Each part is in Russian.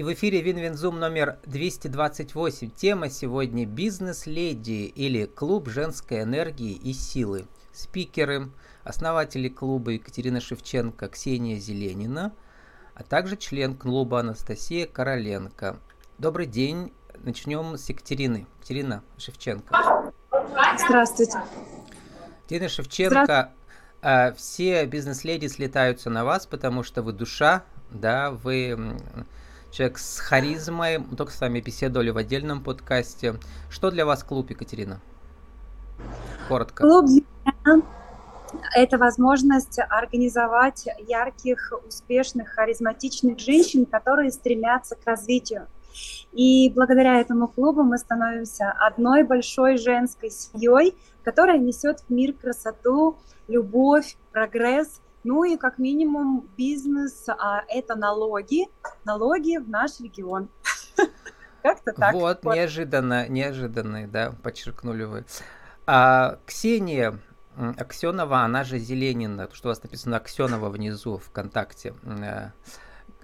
И в эфире Win-Win Zoom номер 228. Тема сегодня «Бизнес-леди» или «Клуб женской энергии и силы». Спикеры, основатели клуба Екатерина Шевченко, Ксения Зеленина, а также член клуба Анастасия Короленко. Добрый день. Начнем с Екатерины. Екатерина Шевченко. Здравствуйте. Екатерина Шевченко. Здравствуйте. Все бизнес-леди слетаются на вас, потому что вы душа, да, вы человек с харизмой. Мы только с вами беседовали в отдельном подкасте. Что для вас клуб, Екатерина? Коротко. Клуб это возможность организовать ярких, успешных, харизматичных женщин, которые стремятся к развитию. И благодаря этому клубу мы становимся одной большой женской семьей, которая несет в мир красоту, любовь, прогресс – ну и как минимум бизнес а, это налоги, налоги в наш регион. Как-то так. Вот, неожиданно, неожиданно, да, подчеркнули вы. А, Ксения Аксенова, она же Зеленина, что у вас написано Аксенова внизу ВКонтакте, э,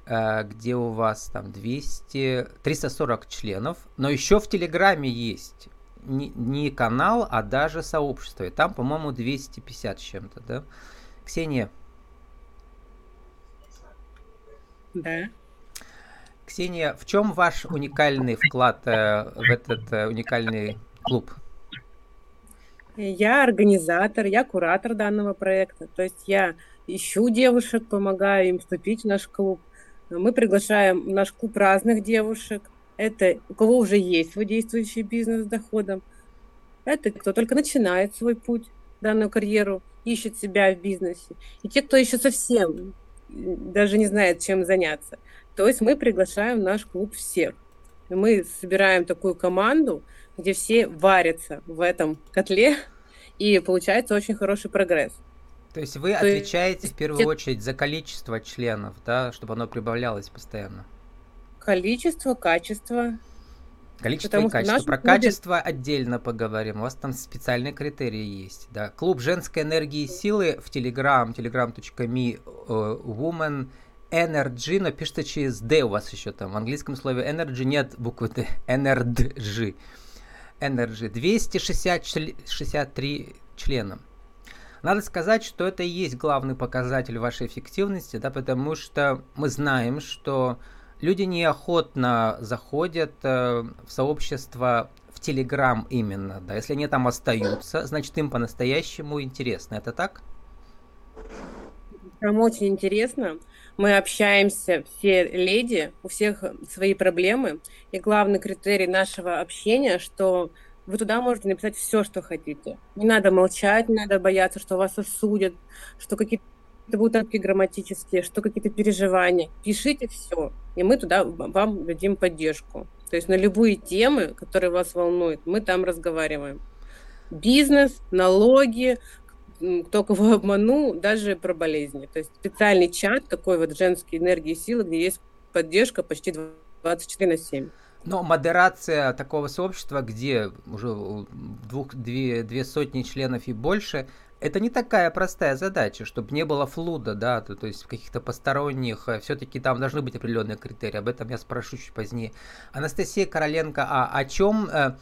э, где у вас там 200, 340 членов, но еще в Телеграме есть не, не канал, а даже сообщество, и там, по-моему, 250 с чем-то, да? Ксения, Да. Ксения, в чем ваш уникальный вклад э, в этот э, уникальный клуб? Я организатор, я куратор данного проекта. То есть я ищу девушек, помогаю им вступить в наш клуб. Мы приглашаем в наш клуб разных девушек. Это у кого уже есть свой действующий бизнес с доходом. Это кто только начинает свой путь, данную карьеру, ищет себя в бизнесе. И те, кто еще совсем даже не знает, чем заняться. То есть мы приглашаем в наш клуб всех. Мы собираем такую команду, где все варятся в этом котле, и получается очень хороший прогресс. То есть вы То отвечаете есть... в первую очередь за количество членов, да, чтобы оно прибавлялось постоянно? Количество, качество, Количество Потому и качество. Про клубе... качество отдельно поговорим. У вас там специальные критерии есть. Да. Клуб женской энергии и силы в Telegram, telegram.me uh, woman energy, но пишется через D у вас еще там. В английском слове energy нет буквы Д. Energy. Energy. 263 члена. Надо сказать, что это и есть главный показатель вашей эффективности, да, потому что мы знаем, что люди неохотно заходят э, в сообщество в Телеграм именно, да, если они там остаются, значит им по-настоящему интересно, это так? Нам очень интересно. Мы общаемся, все леди, у всех свои проблемы. И главный критерий нашего общения, что вы туда можете написать все, что хотите. Не надо молчать, не надо бояться, что вас осудят, что какие-то это будут ошибки грамматические, что какие-то переживания. Пишите все, и мы туда вам дадим поддержку. То есть на любые темы, которые вас волнуют, мы там разговариваем. Бизнес, налоги, кто кого обманул, даже про болезни. То есть специальный чат, такой вот женской энергии и силы, где есть поддержка почти 24 на 7. Но модерация такого сообщества, где уже двух, две, две сотни членов и больше, это не такая простая задача, чтобы не было флуда, да, то, то есть каких-то посторонних, э, все-таки там должны быть определенные критерии, об этом я спрошу чуть позднее. Анастасия Короленко, а о чем э,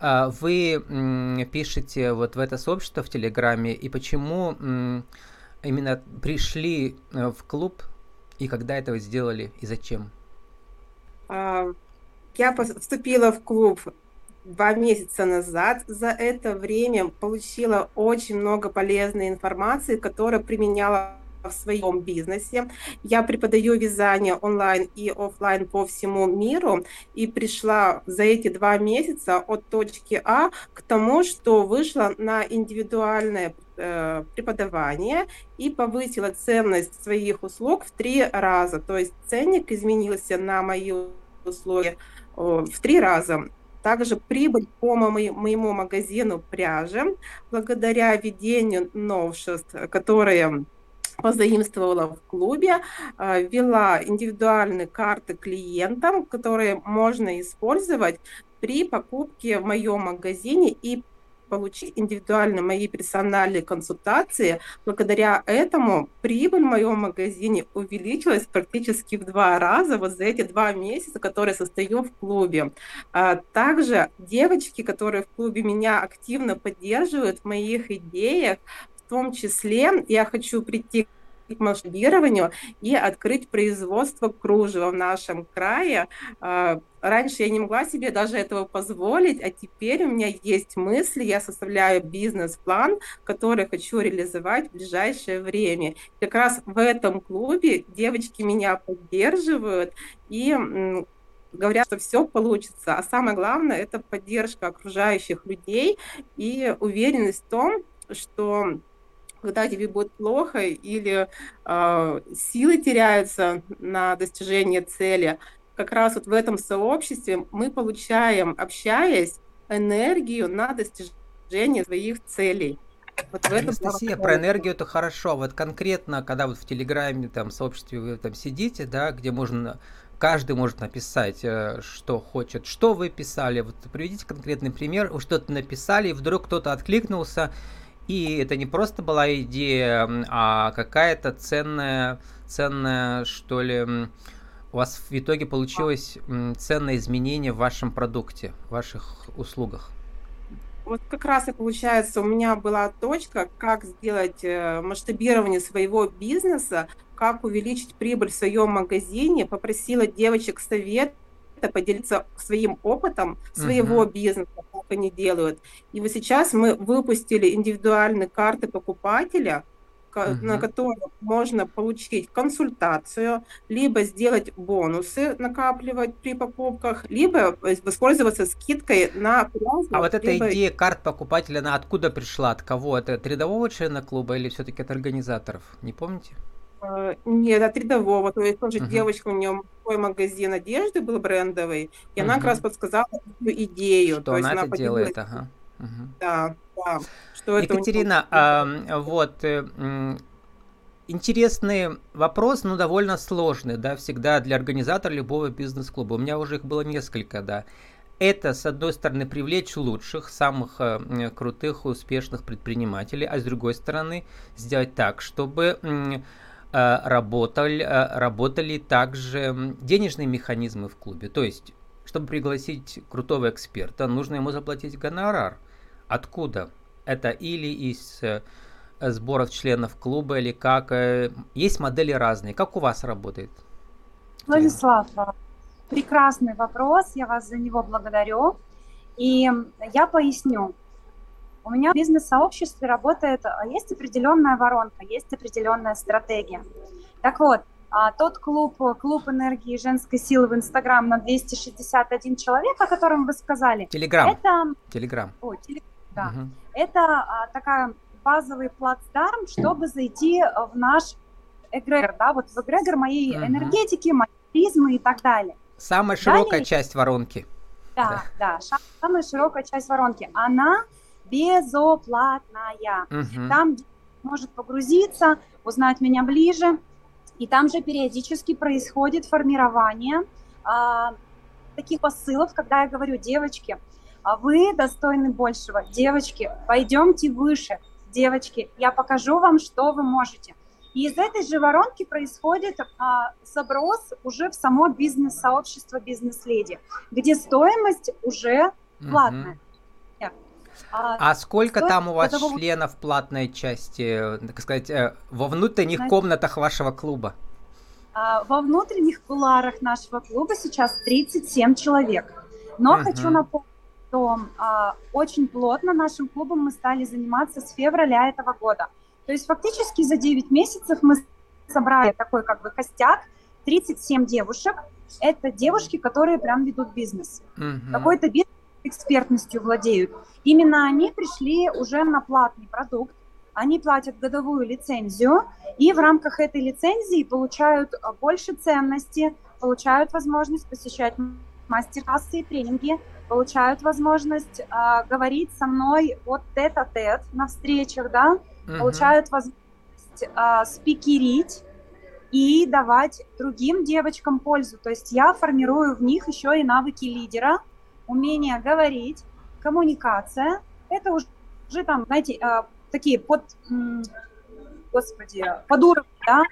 э, вы пишете вот в это сообщество в Телеграме и почему именно пришли в клуб и когда это вы сделали и зачем? А, я вступила в клуб два месяца назад. За это время получила очень много полезной информации, которая применяла в своем бизнесе. Я преподаю вязание онлайн и офлайн по всему миру и пришла за эти два месяца от точки А к тому, что вышла на индивидуальное э, преподавание и повысила ценность своих услуг в три раза. То есть ценник изменился на мои услуги в три раза. Также прибыль по моему магазину пряжи, благодаря введению новшеств, которые позаимствовала в клубе, а, ввела индивидуальные карты клиентам, которые можно использовать при покупке в моем магазине и получить индивидуальные мои персональные консультации. Благодаря этому прибыль в моем магазине увеличилась практически в два раза вот за эти два месяца, которые состою в клубе. А также девочки, которые в клубе меня активно поддерживают в моих идеях, в том числе я хочу прийти масштабированию и открыть производство кружева в нашем крае. А, раньше я не могла себе даже этого позволить, а теперь у меня есть мысли, я составляю бизнес-план, который хочу реализовать в ближайшее время. Как раз в этом клубе девочки меня поддерживают и говорят, что все получится. А самое главное – это поддержка окружающих людей и уверенность в том, что когда тебе будет плохо или э, силы теряются на достижение цели, как раз вот в этом сообществе мы получаем, общаясь, энергию на достижение своих целей. Вот в Анастасия, про энергию это хорошо. Вот конкретно, когда вот в Телеграме, там, сообществе вы там сидите, да, где можно каждый может написать, э, что хочет. Что вы писали? Вот приведите конкретный пример. Вы что-то написали, и вдруг кто-то откликнулся, и это не просто была идея, а какая-то ценная, ценная, что ли, у вас в итоге получилось ценное изменение в вашем продукте, в ваших услугах? Вот как раз и получается, у меня была точка, как сделать э, масштабирование своего бизнеса, как увеличить прибыль в своем магазине, попросила девочек совет поделиться своим опытом своего uh-huh. бизнеса, они делают. И вот сейчас мы выпустили индивидуальные карты покупателя, uh-huh. на которые можно получить консультацию, либо сделать бонусы, накапливать при покупках, либо воспользоваться скидкой на пряжу. А вот эта либо... идея карт покупателя, она откуда пришла, от кого? Это от рядового члена клуба или все-таки от организаторов? Не помните? Э, нет, от рядового. То есть тоже uh-huh. девочка, у нее свой магазин одежды был брендовый, и uh-huh. она как раз подсказала эту идею. Что то она, она это делает, ага. Uh-huh. Да, да. Что Екатерина, это а, вот э, интересный вопрос, но довольно сложный, да, всегда для организатора любого бизнес-клуба. У меня уже их было несколько, да. Это, с одной стороны, привлечь лучших, самых э, крутых, успешных предпринимателей, а с другой стороны, сделать так, чтобы Э, работали, э, работали также денежные механизмы в клубе. То есть, чтобы пригласить крутого эксперта, нужно ему заплатить гонорар. Откуда? Это или из э, сборов членов клуба, или как? Есть модели разные. Как у вас работает? Владислав, прекрасный вопрос, я вас за него благодарю. И я поясню. У меня в бизнес-сообществе работает, а, есть определенная воронка, есть определенная стратегия. Так вот, а, тот клуб, клуб энергии женской силы в Инстаграм на 261 человек, о котором вы сказали. Телеграм. Это... Телеграм. О, теле... да. Угу. Это а, такая базовый плацдарм, чтобы зайти в наш эгрегор, да, вот в эгрегор моей угу. энергетики, моей призмы и так далее. Самая широкая далее... часть воронки. Да, да, да, самая широкая часть воронки. Она безоплатная. Угу. Там может погрузиться, узнать меня ближе, и там же периодически происходит формирование а, таких посылов, когда я говорю, девочки, а вы достойны большего, девочки, пойдемте выше, девочки, я покажу вам, что вы можете. И из этой же воронки происходит а, заброс уже в само бизнес-сообщество бизнес-леди, где стоимость уже платная. Угу. А, а сколько там у вас того... членов платной части, так сказать, э, во внутренних Знаете, комнатах вашего клуба? А, во внутренних куларах нашего клуба сейчас 37 человек. Но угу. хочу напомнить, что а, очень плотно нашим клубом мы стали заниматься с февраля этого года. То есть фактически за 9 месяцев мы собрали такой как бы костяк, 37 девушек. Это девушки, которые прям ведут бизнес. Угу. Какой-то бизнес экспертностью владеют. Именно они пришли уже на платный продукт, они платят годовую лицензию, и в рамках этой лицензии получают а, больше ценности, получают возможность посещать мастер-классы и тренинги, получают возможность э, говорить со мной вот тет-а-тет на встречах, да, uh-huh. получают возможность э, спикерить и давать другим девочкам пользу. То есть я формирую в них еще и навыки лидера, умение говорить, коммуникация, это уже уже там, знаете, а, такие под, господи, под уровень, да,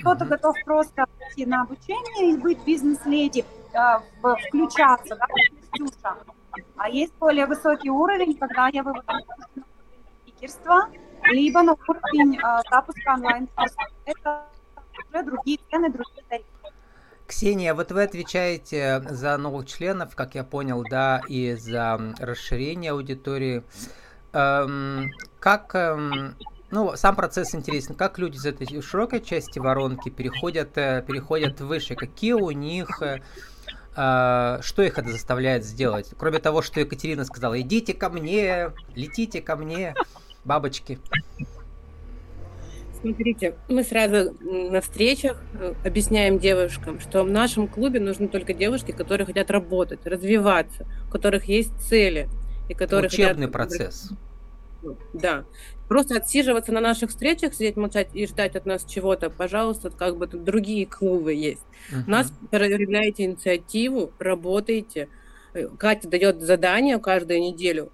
кто-то готов просто идти на обучение и быть бизнес-леди, а, включаться, да, Ксюша. А есть более высокий уровень, когда я вывожу спикерство, либо на уровень а, запуска онлайн-курса. Это уже другие цены, другие тарифы. Ксения, вот вы отвечаете за новых членов, как я понял, да, и за расширение аудитории. Эм, как, эм, ну, сам процесс интересен, как люди из этой широкой части воронки переходят, э, переходят выше, какие у них, э, э, что их это заставляет сделать? Кроме того, что Екатерина сказала, идите ко мне, летите ко мне, бабочки. Смотрите, мы сразу на встречах э, объясняем девушкам, что в нашем клубе нужны только девушки, которые хотят работать, развиваться, у которых есть цели. И которые Учебный хотят... процесс. Да. Просто отсиживаться на наших встречах, сидеть молчать и ждать от нас чего-то, пожалуйста, как бы тут другие клубы есть. Uh-huh. Нас проявляйте инициативу, работайте. Э, Катя дает задания каждую неделю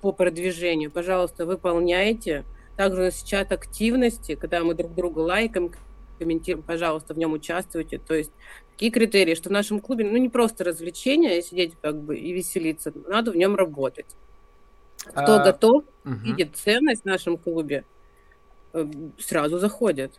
по продвижению. Пожалуйста, выполняйте. Также у нас чат активности, когда мы друг другу лайкаем, комментируем, пожалуйста, в нем участвуйте. То есть такие критерии, что в нашем клубе, ну, не просто развлечение, сидеть как бы и веселиться, надо в нем работать. Кто а, готов, угу. видит ценность в нашем клубе, э, сразу заходит.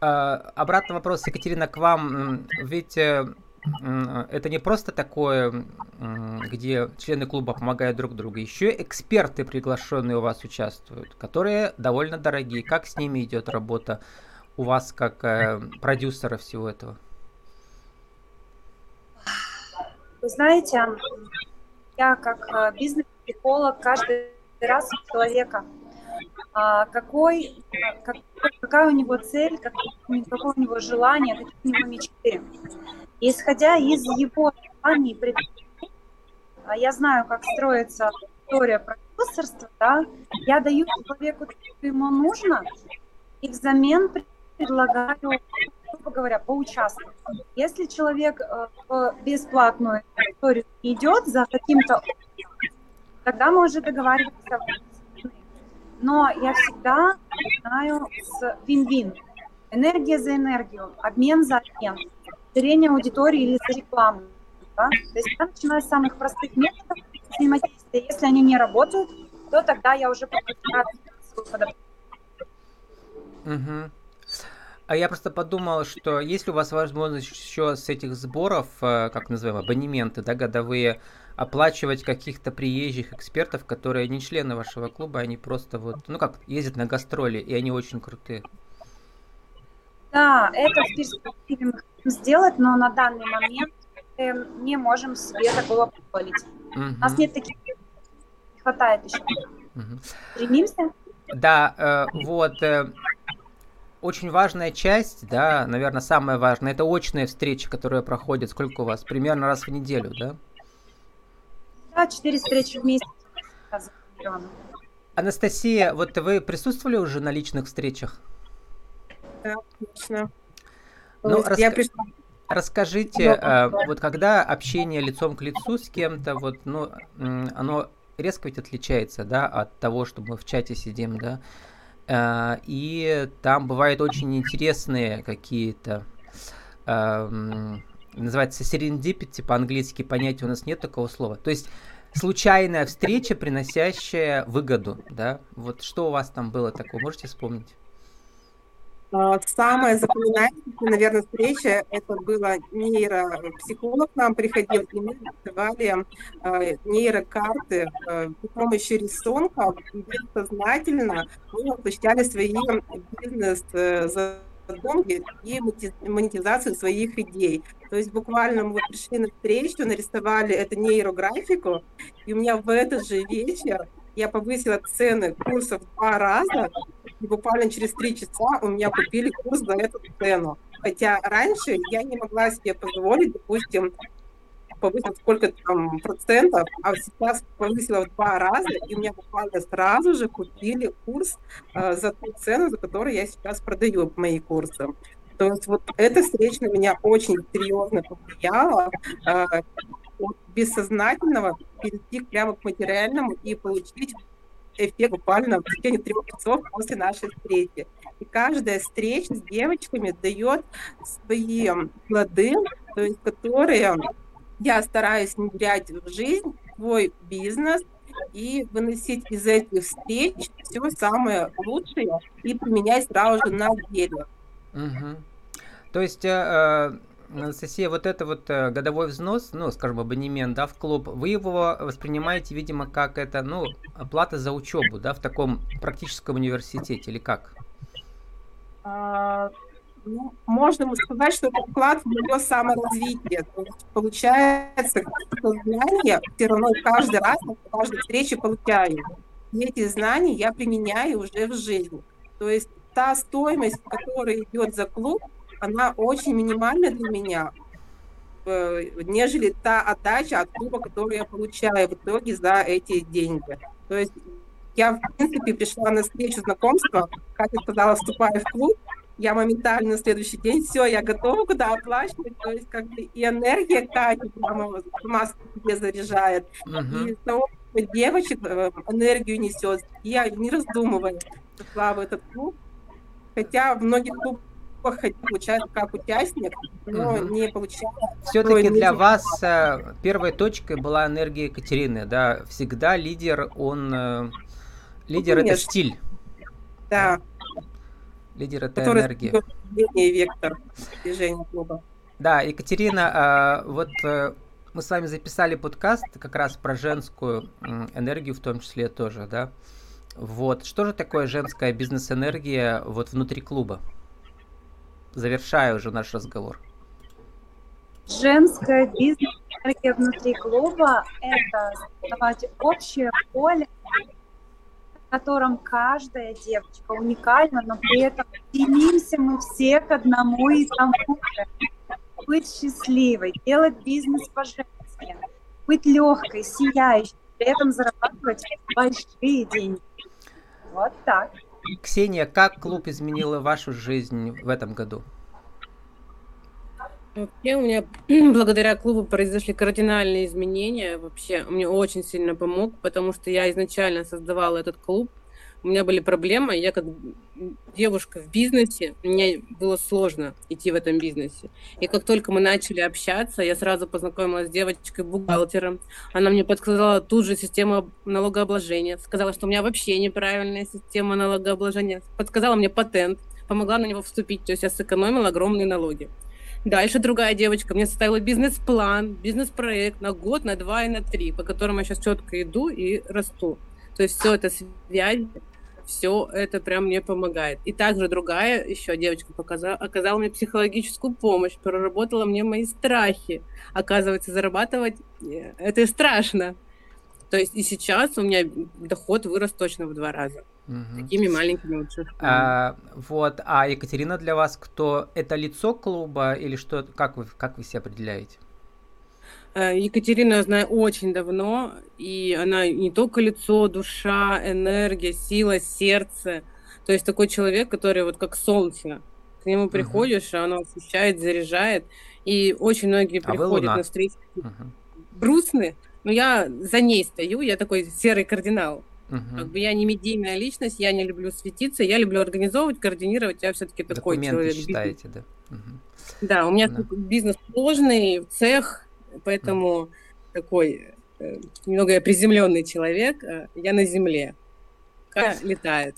А, обратный вопрос, Екатерина, к вам. Ведь э, это не просто такое, где члены клуба помогают друг другу, еще эксперты, приглашенные у вас участвуют, которые довольно дорогие. Как с ними идет работа у вас как э, продюсера всего этого? Вы знаете, я как э, бизнес-психолог каждый раз у человека, а, какой, как, какая у него цель, какое у него желание, какие у него мечты. Исходя из его желаний, а я знаю, как строится история продюсерства, да, я даю человеку то, что ему нужно, и взамен предлагаю, грубо говоря, поучаствовать. Если человек э, в бесплатную историю идет за каким-то тогда мы уже договариваемся. Но я всегда начинаю с вин-вин. Энергия за энергию, обмен за обмен расширение аудитории или за рекламу. Да? То есть я начинаю с самых простых методов взаимодействия. Если они не работают, то тогда я уже подключаю Угу. А я просто подумал, что если у вас возможность еще с этих сборов, э, как называем, абонементы, да, годовые, оплачивать каких-то приезжих экспертов, которые не члены вашего клуба, они просто вот, ну как, ездят на гастроли, и они очень крутые. Да, это в перспективе мы хотим сделать, но на данный момент мы не можем себе такого позволить. Угу. У нас нет таких, не хватает еще. Угу. Стремимся. Да, э, вот. Э, очень важная часть, да, наверное, самая важная, это очные встречи, которые проходят. Сколько у вас? Примерно раз в неделю, да? Да, четыре встречи в месяц. Анастасия, вот вы присутствовали уже на личных встречах? Да. Ну, рас... я пришла... Расскажите, э, вот когда общение лицом к лицу с кем-то, вот, ну, оно резко ведь отличается, да, от того, что мы в чате сидим, да, э, и там бывают очень интересные какие-то, э, называется serendipity по-английски, понятия у нас нет такого слова, то есть случайная встреча, приносящая выгоду, да, вот что у вас там было такое, можете вспомнить? А, самая запоминающаяся, наверное, встреча, это была нейропсихолог нам приходил, и мы открывали э, нейрокарты э, при помощи рисунка, бессознательно мы воплощали свои бизнес-задумки и монетизацию своих идей. То есть буквально мы пришли на встречу, нарисовали эту нейрографику, и у меня в этот же вечер я повысила цены курсов два раза, и буквально через три часа у меня купили курс за эту цену. Хотя раньше я не могла себе позволить, допустим, повысить сколько там процентов, а сейчас повысила в два раза, и у меня буквально сразу же купили курс э, за ту цену, за которую я сейчас продаю мои курсы. То есть вот эта встреча на меня очень серьезно повлияла. Э, от бессознательного перейти прямо к материальному и получить эффект буквально в течение трех часов после нашей встречи. И каждая встреча с девочками дает свои плоды, то есть которые я стараюсь внедрять в жизнь, свой бизнес и выносить из этих встреч все самое лучшее и применять сразу же на деле. Угу. То есть, э, э, Анастасия, вот это вот э, годовой взнос, ну, скажем, абонемент, да, в клуб, вы его воспринимаете, видимо, как это, ну, оплата за учебу, да, в таком практическом университете или как? А, ну, можно сказать, что это вклад в мое саморазвитие. Получается, знания все равно каждый раз, на каждой встрече получаю. И эти знания я применяю уже в жизни. То есть та стоимость, которая идет за клуб, она очень минимальна для меня, э, нежели та отдача от клуба, которую я получаю в итоге за эти деньги. То есть я, в принципе, пришла на встречу знакомства, как я сказала, вступая в клуб, я моментально на следующий день, все, я готова куда оплачивать, то есть как бы и энергия Кати прямо сама себе заряжает, uh-huh. и что девочек э, энергию несет, я не раздумывая пришла в этот клуб, хотя в многих клубах получается как участник, но угу. не получается. Все-таки для вас э, первой точкой была энергия Екатерины, да? Всегда лидер, он э, лидер ну, это стиль. Да. Лидер это Который энергия. вектор движения клуба. Да, Екатерина, э, вот мы с вами записали подкаст как раз про женскую энергию в том числе тоже, да? Вот, что же такое женская бизнес-энергия вот внутри клуба? Завершаю уже наш разговор. Женская бизнес-энергия внутри клуба – это создавать общее поле, в котором каждая девочка уникальна, но при этом стремимся мы все к одному и тому же. Быть счастливой, делать бизнес по-женски, быть легкой, сияющей, при этом зарабатывать большие деньги. Вот так. Ксения, как клуб изменил вашу жизнь в этом году? Вообще у меня благодаря клубу произошли кардинальные изменения. Вообще мне очень сильно помог, потому что я изначально создавала этот клуб у меня были проблемы, я как девушка в бизнесе, мне было сложно идти в этом бизнесе. И как только мы начали общаться, я сразу познакомилась с девочкой-бухгалтером. Она мне подсказала тут же систему налогообложения, сказала, что у меня вообще неправильная система налогообложения, подсказала мне патент, помогла на него вступить, то есть я сэкономила огромные налоги. Дальше другая девочка мне составила бизнес-план, бизнес-проект на год, на два и на три, по которому я сейчас четко иду и расту. То есть все это связь, все это прям мне помогает. И также другая еще девочка показала, оказала мне психологическую помощь, проработала мне мои страхи. Оказывается, зарабатывать э, это страшно. То есть и сейчас у меня доход вырос точно в два раза. Угу. Такими маленькими вот а, Вот, а Екатерина для вас кто? Это лицо клуба или что? Как вы, как вы себя определяете? Э, Екатерину я знаю очень давно, и она не только лицо, душа, энергия, сила, сердце. То есть такой человек, который вот как солнце. К нему uh-huh. приходишь, а оно освещает, заряжает. И очень многие а приходят на встречи uh-huh. грустные, но я за ней стою, я такой серый кардинал. Uh-huh. Как бы я не медийная личность, я не люблю светиться, я люблю организовывать, координировать, я все-таки такой Документы человек. Считаете, да? Uh-huh. Да, у меня да. бизнес сложный, цех, Поэтому такой э, немного приземленный человек, э, я на земле. Как летает.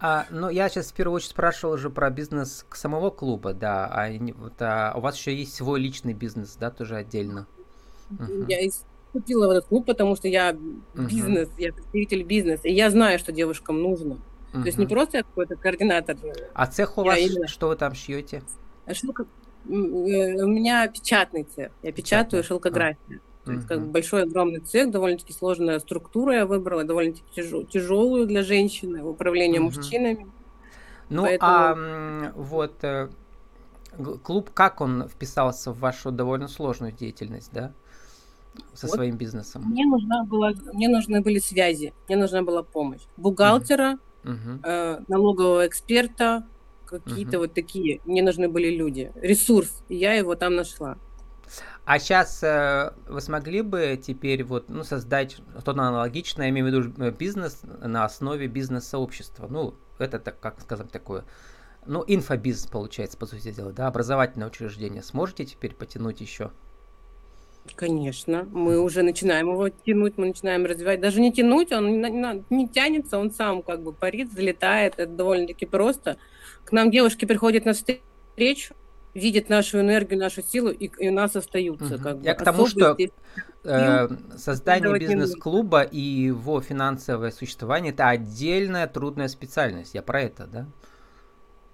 А, ну, я сейчас в первую очередь спрашивал уже про бизнес самого клуба, да. А, вот, а у вас еще есть свой личный бизнес, да, тоже отдельно. Угу. Я купила в этот клуб, потому что я бизнес, угу. я представитель бизнеса, и я знаю, что девушкам нужно. Угу. То есть не просто я какой-то координатор. А цех у вас, именно... что вы там шьете? Э, у меня печатный цех. Я печатаю шелкографию. То есть, как бы большой, огромный цех, довольно-таки сложная структура я выбрала, довольно-таки тяжел, тяжелую для женщины, управление угу. мужчинами. Ну, Поэтому... а вот э, клуб, как он вписался в вашу довольно сложную деятельность, да? Со вот своим бизнесом. Мне нужна была, мне нужны были связи, мне нужна была помощь. Бухгалтера, угу. э, налогового эксперта, какие-то uh-huh. вот такие. Мне нужны были люди, ресурс, и я его там нашла. А сейчас э, вы смогли бы теперь вот, ну, создать что-то аналогичное, я имею в виду э, бизнес на основе бизнес-сообщества? Ну, это, так, как скажем, такое, ну, инфобизнес получается, по сути дела, да, образовательное учреждение. Сможете теперь потянуть еще? Конечно, мы уже начинаем его тянуть, мы начинаем развивать. Даже не тянуть, он не, не тянется, он сам как бы парит, залетает. Это довольно-таки просто. К нам девушки приходят на встречу, видят нашу энергию, нашу силу, и, и у нас остаются. Угу. Как Я бы. к тому, Особо что э, создание бизнес-клуба и его финансовое существование это отдельная трудная специальность. Я про это, да?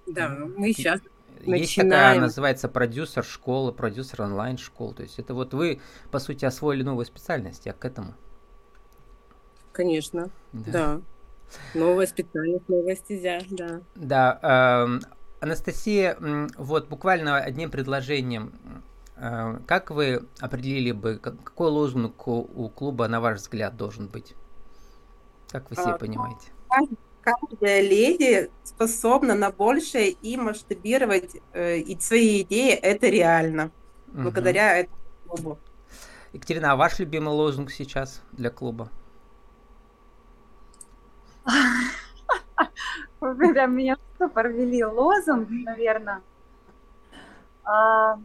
Да, мы сейчас Есть такая, Начинаем. называется продюсер школы, продюсер онлайн школ. То есть это вот вы, по сути, освоили новую специальность. Я к этому. Конечно, да. Новая специальность, новая стезя, да. Да, эм, Анастасия, вот буквально одним предложением, э, как вы определили бы, как- какой лозунг у, у клуба, на ваш взгляд, должен быть? Как вы себе А, понимаете? Каждая леди способна на большее и масштабировать э, и свои идеи. Это реально. Мгм. Благодаря этому клубу. Екатерина, а ваш любимый лозунг сейчас для клуба? Вы прям меня ввели. Лозунг, наверное. А,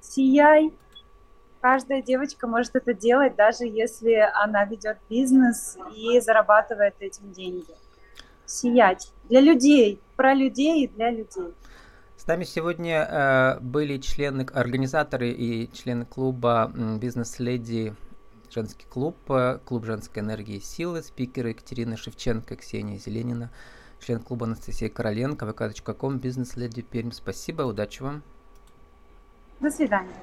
Сияй. Каждая девочка может это делать, даже если она ведет бизнес и зарабатывает этим деньги. Сиять. Для людей. Про людей и для людей. С нами сегодня э, были члены, организаторы и члены клуба «Бизнес-леди» женский клуб, э, клуб женской энергии и силы, спикеры Екатерина Шевченко, Ксения Зеленина, член клуба Анастасия Короленко, vk.com, бизнес-леди Пермь. Спасибо, удачи вам. До свидания.